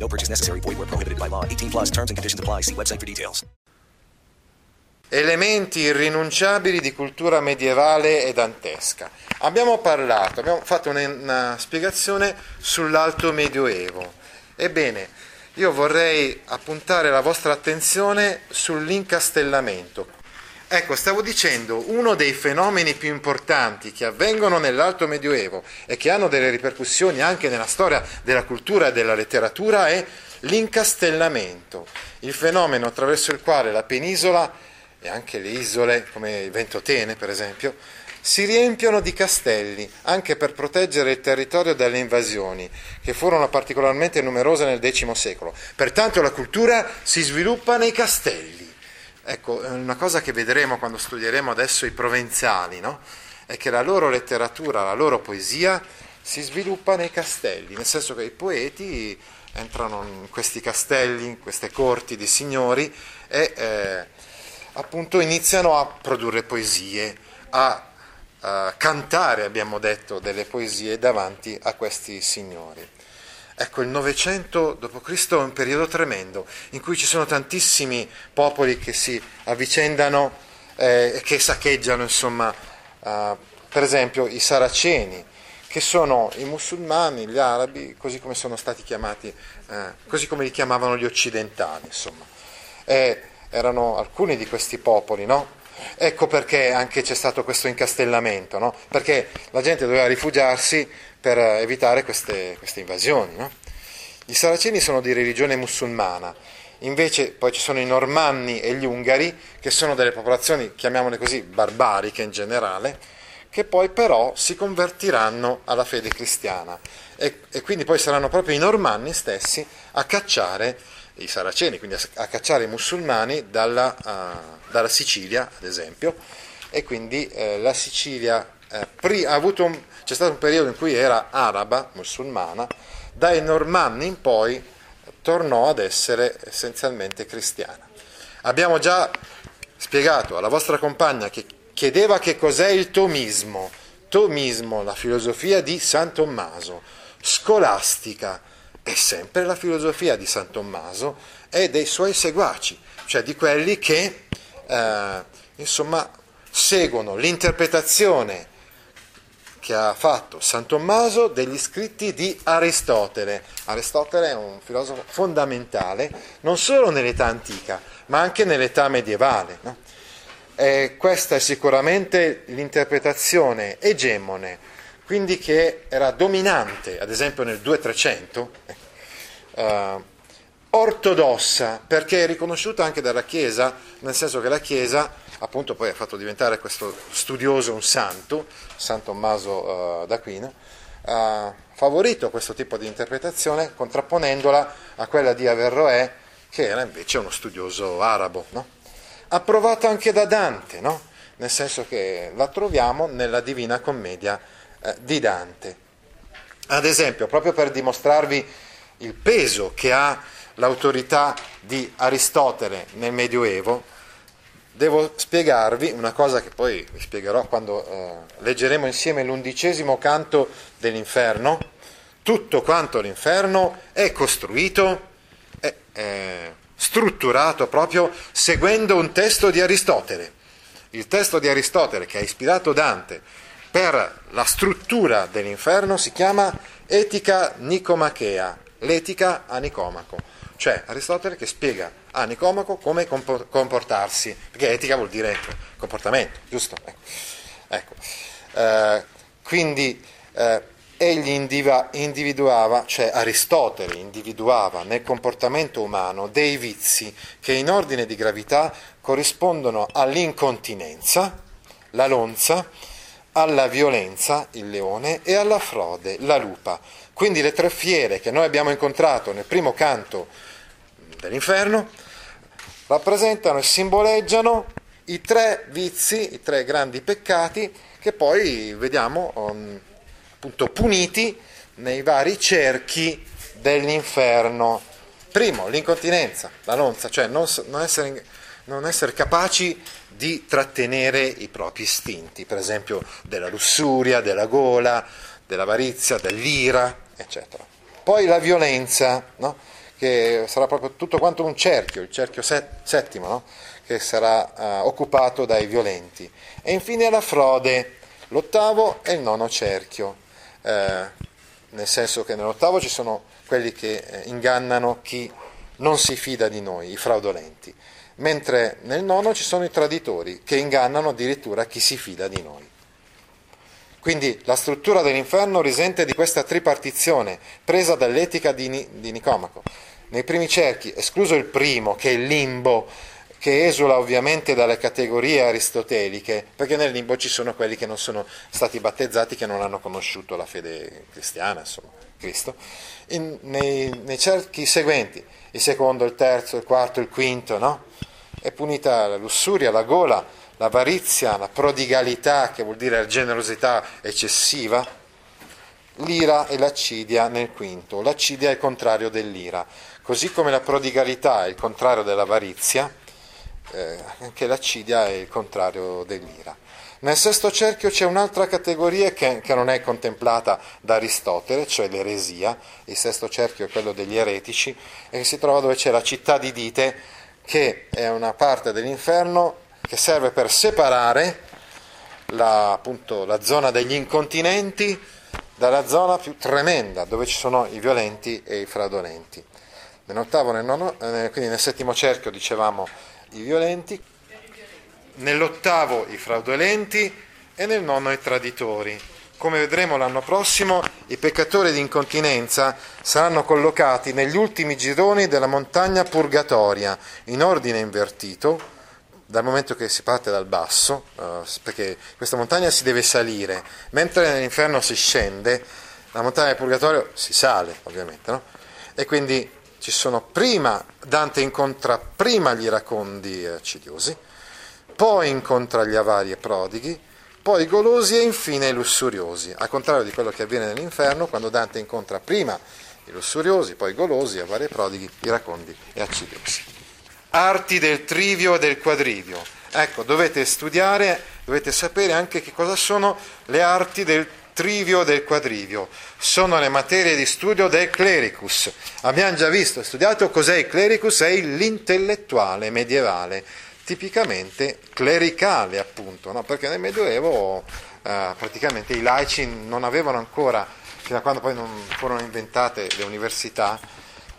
No purchase necessary. Void where prohibited by law. 18 plus terms and conditions apply. See website for details. Elementi irrinunciabili di cultura medievale e dantesca. Abbiamo parlato, abbiamo fatto una, una spiegazione sull'alto medioevo. Ebbene, io vorrei appuntare la vostra attenzione sull'incastellamento. Ecco, stavo dicendo, uno dei fenomeni più importanti che avvengono nell'Alto Medioevo e che hanno delle ripercussioni anche nella storia della cultura e della letteratura è l'incastellamento, il fenomeno attraverso il quale la penisola e anche le isole, come Ventotene per esempio, si riempiono di castelli anche per proteggere il territorio dalle invasioni, che furono particolarmente numerose nel X secolo. Pertanto la cultura si sviluppa nei castelli. Ecco, una cosa che vedremo quando studieremo adesso i provenzali, no? è che la loro letteratura, la loro poesia si sviluppa nei castelli, nel senso che i poeti entrano in questi castelli, in queste corti di signori e eh, appunto iniziano a produrre poesie, a, a cantare, abbiamo detto, delle poesie davanti a questi signori. Ecco, il Novecento d.C. è un periodo tremendo in cui ci sono tantissimi popoli che si avvicendano e eh, che saccheggiano, insomma, uh, per esempio i Saraceni, che sono i musulmani, gli arabi, così come sono stati chiamati, eh, così come li chiamavano gli occidentali, insomma. E erano alcuni di questi popoli, no? Ecco perché anche c'è stato questo incastellamento, no? Perché la gente doveva rifugiarsi per evitare queste, queste invasioni. No? Gli saraceni sono di religione musulmana, invece poi ci sono i normanni e gli ungari, che sono delle popolazioni, chiamiamole così, barbariche in generale, che poi però si convertiranno alla fede cristiana. E, e quindi poi saranno proprio i normanni stessi a cacciare i saraceni, quindi a, a cacciare i musulmani dalla, uh, dalla, Sicilia, ad esempio, e quindi eh, la Sicilia eh, pri- un, c'è stato un periodo in cui era araba, musulmana, dai normanni in poi tornò ad essere essenzialmente cristiana. Abbiamo già spiegato alla vostra compagna che chiedeva che cos'è il tomismo. Tomismo, la filosofia di San Tommaso, scolastica, è sempre la filosofia di San Tommaso e dei suoi seguaci, cioè di quelli che eh, insomma seguono l'interpretazione che ha fatto San Tommaso degli scritti di Aristotele. Aristotele è un filosofo fondamentale non solo nell'età antica, ma anche nell'età medievale. No? Questa è sicuramente l'interpretazione egemone, quindi che era dominante, ad esempio nel 2300, eh, ortodossa, perché è riconosciuta anche dalla Chiesa, nel senso che la Chiesa appunto poi ha fatto diventare questo studioso un santo, San Tommaso uh, d'Aquino, ha favorito questo tipo di interpretazione contrapponendola a quella di Averroè, che era invece uno studioso arabo. No? Approvato anche da Dante, no? nel senso che la troviamo nella Divina Commedia eh, di Dante. Ad esempio, proprio per dimostrarvi il peso che ha l'autorità di Aristotele nel Medioevo, devo spiegarvi una cosa che poi vi spiegherò quando eh, leggeremo insieme l'undicesimo canto dell'inferno. Tutto quanto l'inferno è costruito, è, è strutturato proprio seguendo un testo di Aristotele. Il testo di Aristotele che ha ispirato Dante per la struttura dell'inferno si chiama Etica Nicomachea, l'etica a Nicomaco cioè Aristotele che spiega a Nicomaco come comportarsi, perché etica vuol dire comportamento, giusto? Ecco. ecco. Eh, quindi eh, egli indiva, individuava, cioè Aristotele individuava nel comportamento umano dei vizi che in ordine di gravità corrispondono all'incontinenza, la lonza, alla violenza, il leone, e alla frode, la lupa. Quindi le tre fiere che noi abbiamo incontrato nel primo canto dell'inferno rappresentano e simboleggiano i tre vizi, i tre grandi peccati che poi vediamo um, appunto puniti nei vari cerchi dell'inferno. Primo, l'incontinenza, la lonza, cioè non, non, essere, non essere capaci di trattenere i propri istinti, per esempio della lussuria, della gola, dell'avarizia, dell'ira, eccetera. Poi la violenza, no? Che sarà proprio tutto quanto un cerchio, il cerchio settimo, no? che sarà uh, occupato dai violenti. E infine la frode, l'ottavo e il nono cerchio, eh, nel senso che nell'ottavo ci sono quelli che eh, ingannano chi non si fida di noi, i fraudolenti, mentre nel nono ci sono i traditori che ingannano addirittura chi si fida di noi. Quindi la struttura dell'inferno risente di questa tripartizione presa dall'etica di, di Nicomaco. Nei primi cerchi, escluso il primo, che è il limbo, che esula ovviamente dalle categorie aristoteliche, perché nel limbo ci sono quelli che non sono stati battezzati, che non hanno conosciuto la fede cristiana, insomma, Cristo. In, nei, nei, cerchi seguenti, il secondo, il terzo, il quarto, il quinto, no? È punita la lussuria, la gola, l'avarizia, la prodigalità, che vuol dire la generosità eccessiva, l'ira e l'accidia nel quinto. L'accidia è il contrario dell'ira. Così come la prodigalità è il contrario dell'avarizia, eh, anche l'accidia è il contrario dell'ira. Nel sesto cerchio c'è un'altra categoria che, che, non è contemplata da Aristotele, cioè l'eresia. Il sesto cerchio è quello degli eretici e si trova dove c'è la città di Dite, che è una parte dell'inferno che serve per separare la, appunto, la zona degli incontinenti dalla zona più tremenda, dove ci sono i violenti e i fraudolenti. Nell'ottavo, nel nono, eh, quindi nel settimo cerchio dicevamo i violenti, nell'ottavo i fraudolenti e nel nono i traditori. Come vedremo l'anno prossimo, i peccatori di incontinenza saranno collocati negli ultimi gironi della montagna purgatoria, in ordine invertito, dal momento che si parte dal basso, uh, perché questa montagna si deve salire, mentre nell'inferno si scende, la montagna del purgatorio si sale, ovviamente, no? E quindi ci sono prima, Dante incontra prima gli iracondi accidiosi, poi incontra gli avari e prodighi, poi i golosi e infine i lussuriosi, al contrario di quello che avviene nell'inferno, quando Dante incontra prima i lussuriosi, poi i golosi, avari e prodighi, iracondi e accidiosi. Arti del trivio e del quadrivio. Ecco, dovete studiare, dovete sapere anche che cosa sono le arti del trivio trivio del quadrivio, sono le materie di studio del clericus. Abbiamo già visto, studiato cos'è il clericus, è l'intellettuale medievale, tipicamente clericale appunto, no? perché nel Medioevo eh, praticamente i laici non avevano ancora, fino a quando poi non furono inventate le università,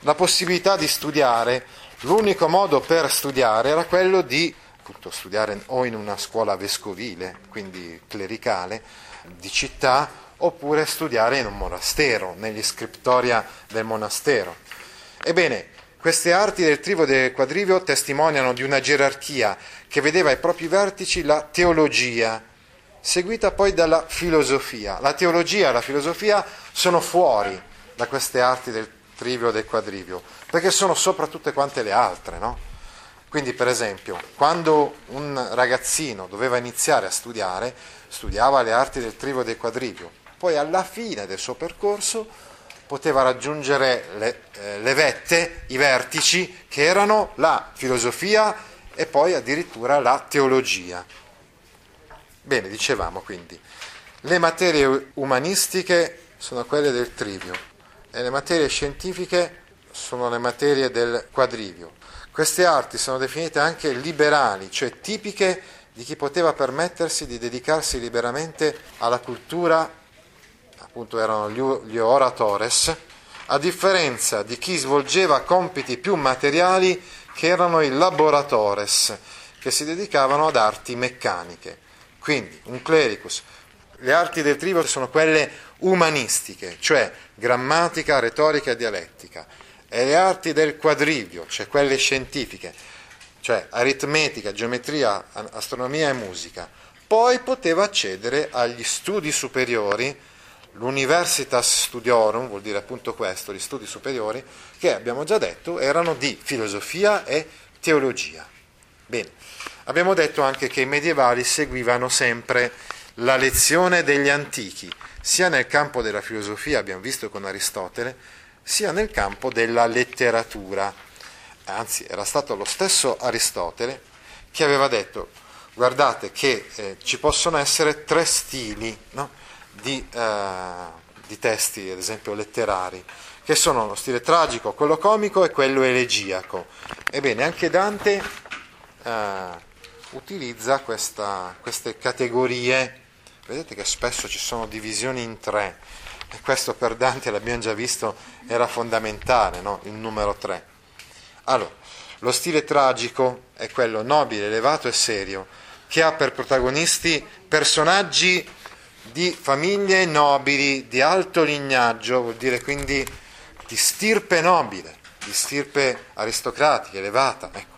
la possibilità di studiare, l'unico modo per studiare era quello di appunto, studiare o in una scuola vescovile, quindi clericale, di città oppure studiare in un monastero, negli scriptoria del monastero. Ebbene, queste arti del trivo e del quadrivio testimoniano di una gerarchia che vedeva ai propri vertici la teologia, seguita poi dalla filosofia. La teologia e la filosofia sono fuori da queste arti del trivio e del quadrivio, perché sono sopra tutte quante le altre, no? Quindi, per esempio, quando un ragazzino doveva iniziare a studiare, studiava le arti del trivo e del quadrivio, poi alla fine del suo percorso poteva raggiungere le, eh, le vette, i vertici, che erano la filosofia e poi addirittura la teologia. Bene, dicevamo quindi, le materie umanistiche sono quelle del trivio e le materie scientifiche sono le materie del quadrivio. Queste arti sono definite anche liberali, cioè tipiche di chi poteva permettersi di dedicarsi liberamente alla cultura, appunto erano gli oratores, a differenza di chi svolgeva compiti più materiali che erano i laboratores, che si dedicavano ad arti meccaniche. Quindi un clericus. Le arti del trivo sono quelle umanistiche, cioè grammatica, retorica e dialettica e le arti del quadrivio, cioè quelle scientifiche, cioè aritmetica, geometria, astronomia e musica. Poi poteva accedere agli studi superiori, l'Universitas Studiorum, vuol dire appunto questo, gli studi superiori, che abbiamo già detto erano di filosofia e teologia. Bene, abbiamo detto anche che i medievali seguivano sempre la lezione degli antichi, sia nel campo della filosofia, abbiamo visto con Aristotele, sia nel campo della letteratura. Anzi, era stato lo stesso Aristotele che aveva detto, guardate che eh, ci possono essere tre stili no? di, eh, di testi, ad esempio letterari, che sono lo stile tragico, quello comico e quello elegiaco. Ebbene, anche Dante eh, utilizza questa, queste categorie Vedete che spesso ci sono divisioni in tre e questo per Dante, l'abbiamo già visto, era fondamentale, no? il numero tre. Allora, lo stile tragico è quello nobile, elevato e serio, che ha per protagonisti personaggi di famiglie nobili, di alto lignaggio, vuol dire quindi di stirpe nobile, di stirpe aristocratica, elevata. Ecco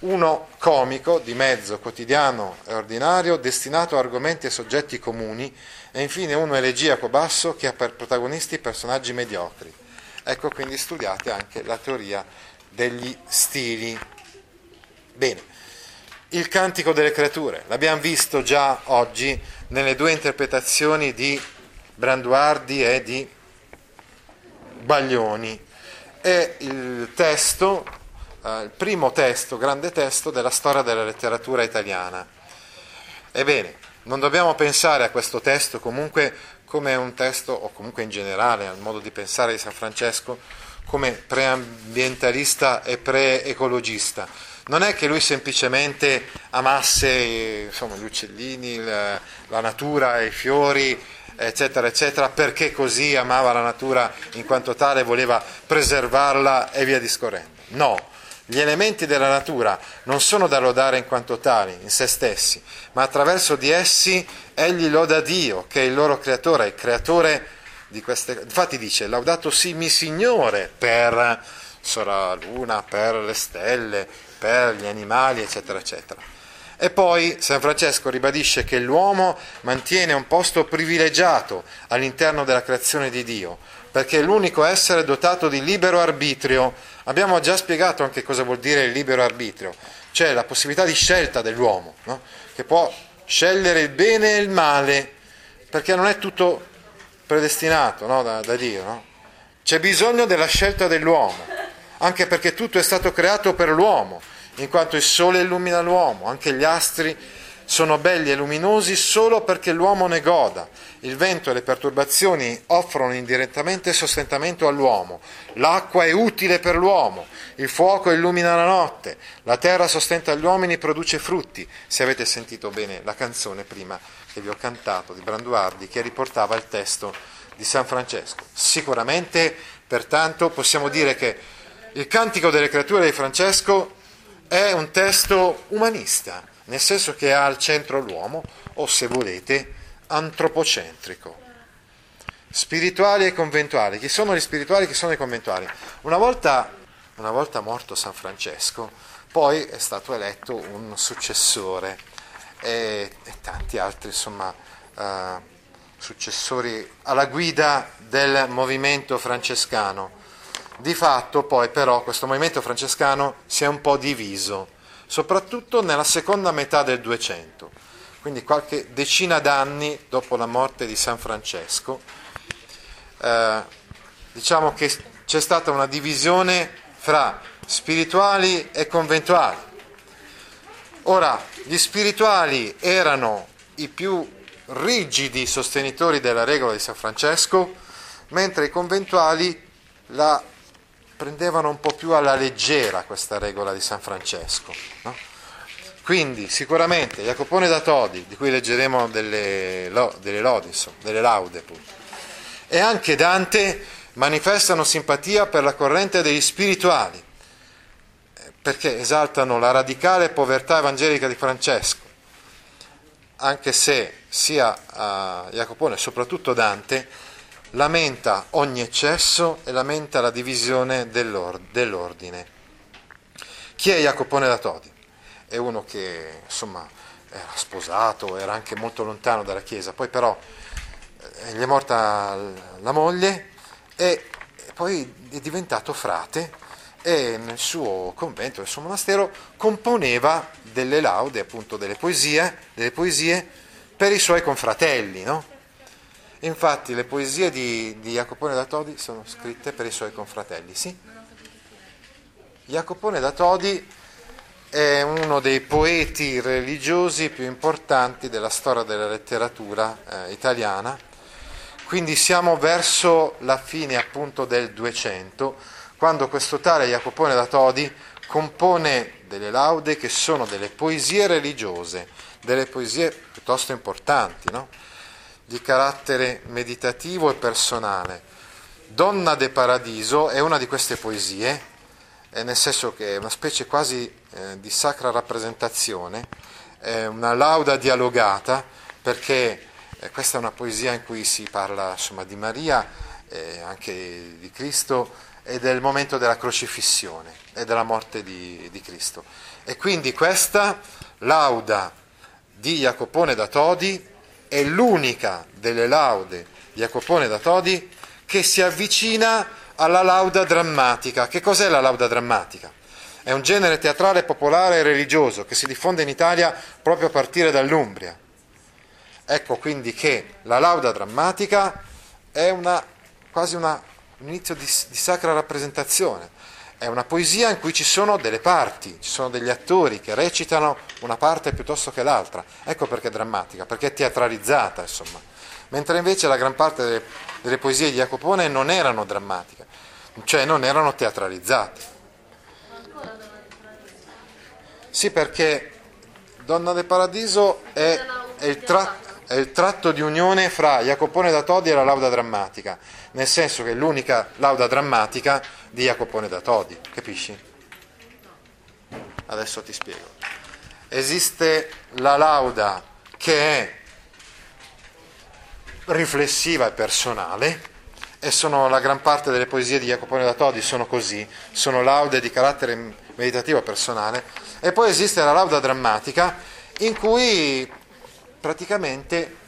uno comico, di mezzo, quotidiano e ordinario, destinato a argomenti e soggetti comuni, e infine uno elegiaco basso che ha per protagonisti personaggi mediocri. Ecco quindi studiate anche la teoria degli stili. Bene, il cantico delle creature, l'abbiamo visto già oggi nelle due interpretazioni di Branduardi e di Baglioni. È il testo eh, il primo testo, grande testo della storia della letteratura italiana. Ebbene, non dobbiamo pensare a questo testo comunque come un testo, o comunque in generale al modo di pensare di San Francesco, come preambientalista e pre-ecologista. Non è che lui semplicemente amasse insomma, gli uccellini, la, la natura, i fiori, eccetera, eccetera, perché così amava la natura in quanto tale, voleva preservarla e via discorrendo. No, gli elementi della natura non sono da lodare in quanto tali, in se stessi, ma attraverso di essi egli loda Dio, che è il loro creatore, il creatore di queste... Infatti dice, laudato mi Signore per Sora Luna, per le stelle, per gli animali, eccetera, eccetera. E poi San Francesco ribadisce che l'uomo mantiene un posto privilegiato all'interno della creazione di Dio, perché è l'unico essere dotato di libero arbitrio. Abbiamo già spiegato anche cosa vuol dire il libero arbitrio, cioè la possibilità di scelta dell'uomo, no? che può scegliere il bene e il male, perché non è tutto predestinato no? da, da, Dio. No? C'è bisogno della scelta dell'uomo, anche perché tutto è stato creato per l'uomo, in quanto il sole illumina l'uomo, anche gli astri sono belli e luminosi solo perché l'uomo ne goda. Il vento e le perturbazioni offrono indirettamente sostentamento all'uomo. L'acqua è utile per l'uomo. Il fuoco illumina la notte. La terra sostenta gli uomini e produce frutti. Se avete sentito bene la canzone prima che vi ho cantato di Branduardi che riportava il testo di San Francesco. Sicuramente, pertanto, possiamo dire che il Cantico delle creature di Francesco è un testo umanista nel senso che ha al centro l'uomo, o se volete, antropocentrico. Spirituali e conventuali. Chi sono gli spirituali, chi sono i conventuali? Una volta, una volta morto San Francesco, poi è stato eletto un successore e, e tanti altri, insomma, uh, successori alla guida del movimento francescano. Di fatto poi però questo movimento francescano si è un po' diviso soprattutto nella seconda metà del 200, quindi qualche decina d'anni dopo la morte di San Francesco. Eh, diciamo che c'è stata una divisione fra spirituali e conventuali. Ora, gli spirituali erano i più rigidi sostenitori della regola di San Francesco, mentre i conventuali la prendevano un po' più alla leggera questa regola di San Francesco. No? Quindi sicuramente Jacopone da Todi, di cui leggeremo delle, delle lodi, insomma, delle laude appunto, e anche Dante manifestano simpatia per la corrente degli spirituali, perché esaltano la radicale povertà evangelica di Francesco, anche se sia Jacopone e soprattutto Dante lamenta ogni eccesso e lamenta la divisione dell'ordine. Chi è Jacopone da Todi? È uno che insomma era sposato, era anche molto lontano dalla Chiesa, poi però eh, gli è morta la moglie e poi è diventato frate e nel suo convento, nel suo monastero, componeva delle laude, appunto delle poesie, delle poesie per i suoi confratelli. No? Infatti le poesie di, di Jacopone da Todi sono scritte per i suoi confratelli. Sì? Jacopone da Todi è uno dei poeti religiosi più importanti della storia della letteratura eh, italiana, quindi siamo verso la fine appunto del 200 quando questo tale Jacopone da Todi compone delle laude che sono delle poesie religiose, delle poesie piuttosto importanti, no? Di carattere meditativo e personale. Donna de Paradiso è una di queste poesie, eh, nel senso che è una specie quasi eh, di sacra rappresentazione, è una lauda dialogata, perché eh, questa è una poesia in cui si parla insomma, di Maria, e anche di Cristo, e del momento della crocifissione e della morte di, di Cristo. E quindi questa lauda di Jacopone da Todi è l'unica delle laude di Jacopone da Todi che si avvicina alla lauda drammatica. Che cos'è la lauda drammatica? È un genere teatrale popolare e religioso che si diffonde in Italia proprio a partire dall'Umbria. Ecco quindi che la lauda drammatica è una, quasi una un inizio di, di sacra rappresentazione. È una poesia in cui ci sono delle parti, ci sono degli attori che recitano una parte piuttosto che l'altra. Ecco perché è drammatica, perché è teatralizzata, insomma. Mentre invece la gran parte delle, delle poesie di Jacopone non erano drammatiche, cioè non erano teatralizzate. Sì, perché Donna del Paradiso è, è il tratto è il tratto di unione fra Jacopone da Todi e la lauda drammatica, nel senso che è l'unica lauda drammatica di Jacopone da Todi, capisci? Adesso ti spiego. Esiste la lauda che è riflessiva e personale, e sono la gran parte delle poesie di Jacopone da Todi sono così, sono laude di carattere meditativo e personale, e poi esiste la lauda drammatica in cui praticamente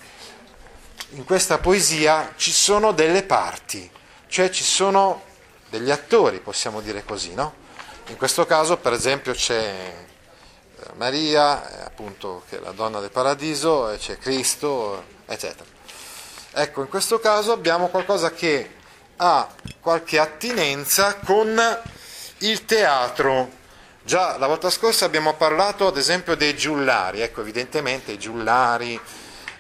in questa poesia ci sono delle parti, cioè ci sono degli attori, possiamo dire così, no? In questo caso, per esempio, c'è eh, Maria, eh, appunto, che è la donna del paradiso, c'è Cristo, eccetera. Ecco, in questo caso abbiamo qualcosa che ha qualche attinenza con il teatro Già la volta scorsa abbiamo parlato ad esempio dei giullari, ecco evidentemente i giullari,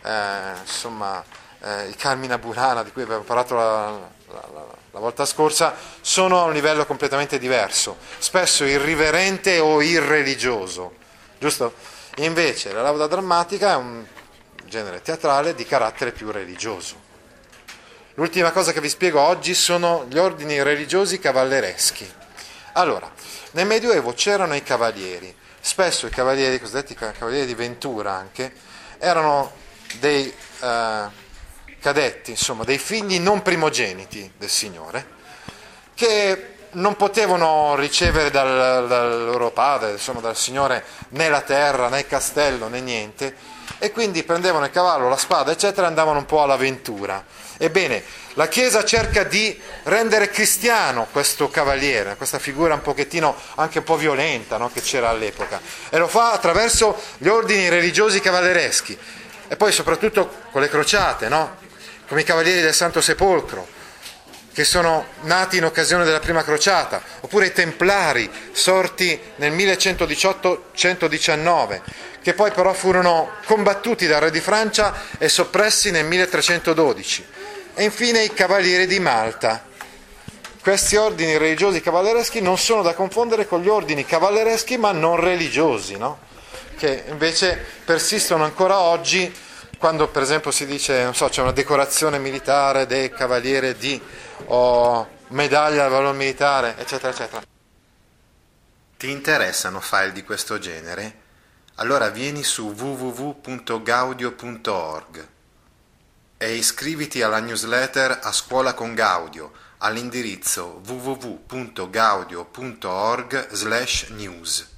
eh, insomma eh, i Carmina Burana di cui abbiamo parlato la, la, la, la, volta scorsa, sono a un livello completamente diverso, spesso irriverente o irreligioso, giusto? Invece la lauda drammatica è un genere teatrale di carattere più religioso. L'ultima cosa che vi spiego oggi sono gli ordini religiosi cavallereschi. Allora, nel Medioevo c'erano i cavalieri, spesso i cavalieri, i cosiddetti cavalieri di Ventura anche, erano dei eh, cadetti, insomma, dei figli non primogeniti del Signore, che non potevano ricevere dal, dal loro padre, insomma, dal Signore, né la terra, né il castello, né niente, e quindi prendevano il cavallo, la spada, eccetera, e andavano un po' all'avventura. Ebbene, la Chiesa cerca di rendere cristiano questo cavaliere, questa figura un pochettino anche un po' violenta no? che c'era all'epoca, e lo fa attraverso gli ordini religiosi cavallereschi e poi soprattutto con le crociate, no? come i cavalieri del Santo Sepolcro, che sono nati in occasione della prima crociata, oppure i templari sorti nel 1118-119, che poi però furono combattuti dal re di Francia e soppressi nel 1312 e infine i cavalieri di Malta. Questi ordini religiosi cavallereschi non sono da confondere con gli ordini cavallereschi ma non religiosi, no? che invece persistono ancora oggi quando per esempio si dice, non so, c'è una decorazione militare del cavaliere di o medaglia al valore militare, eccetera, eccetera. Ti interessano file di questo genere? Allora vieni su www.gaudio.org e iscriviti alla newsletter A Scuola con Gaudio all'indirizzo www.gaudio.org/news.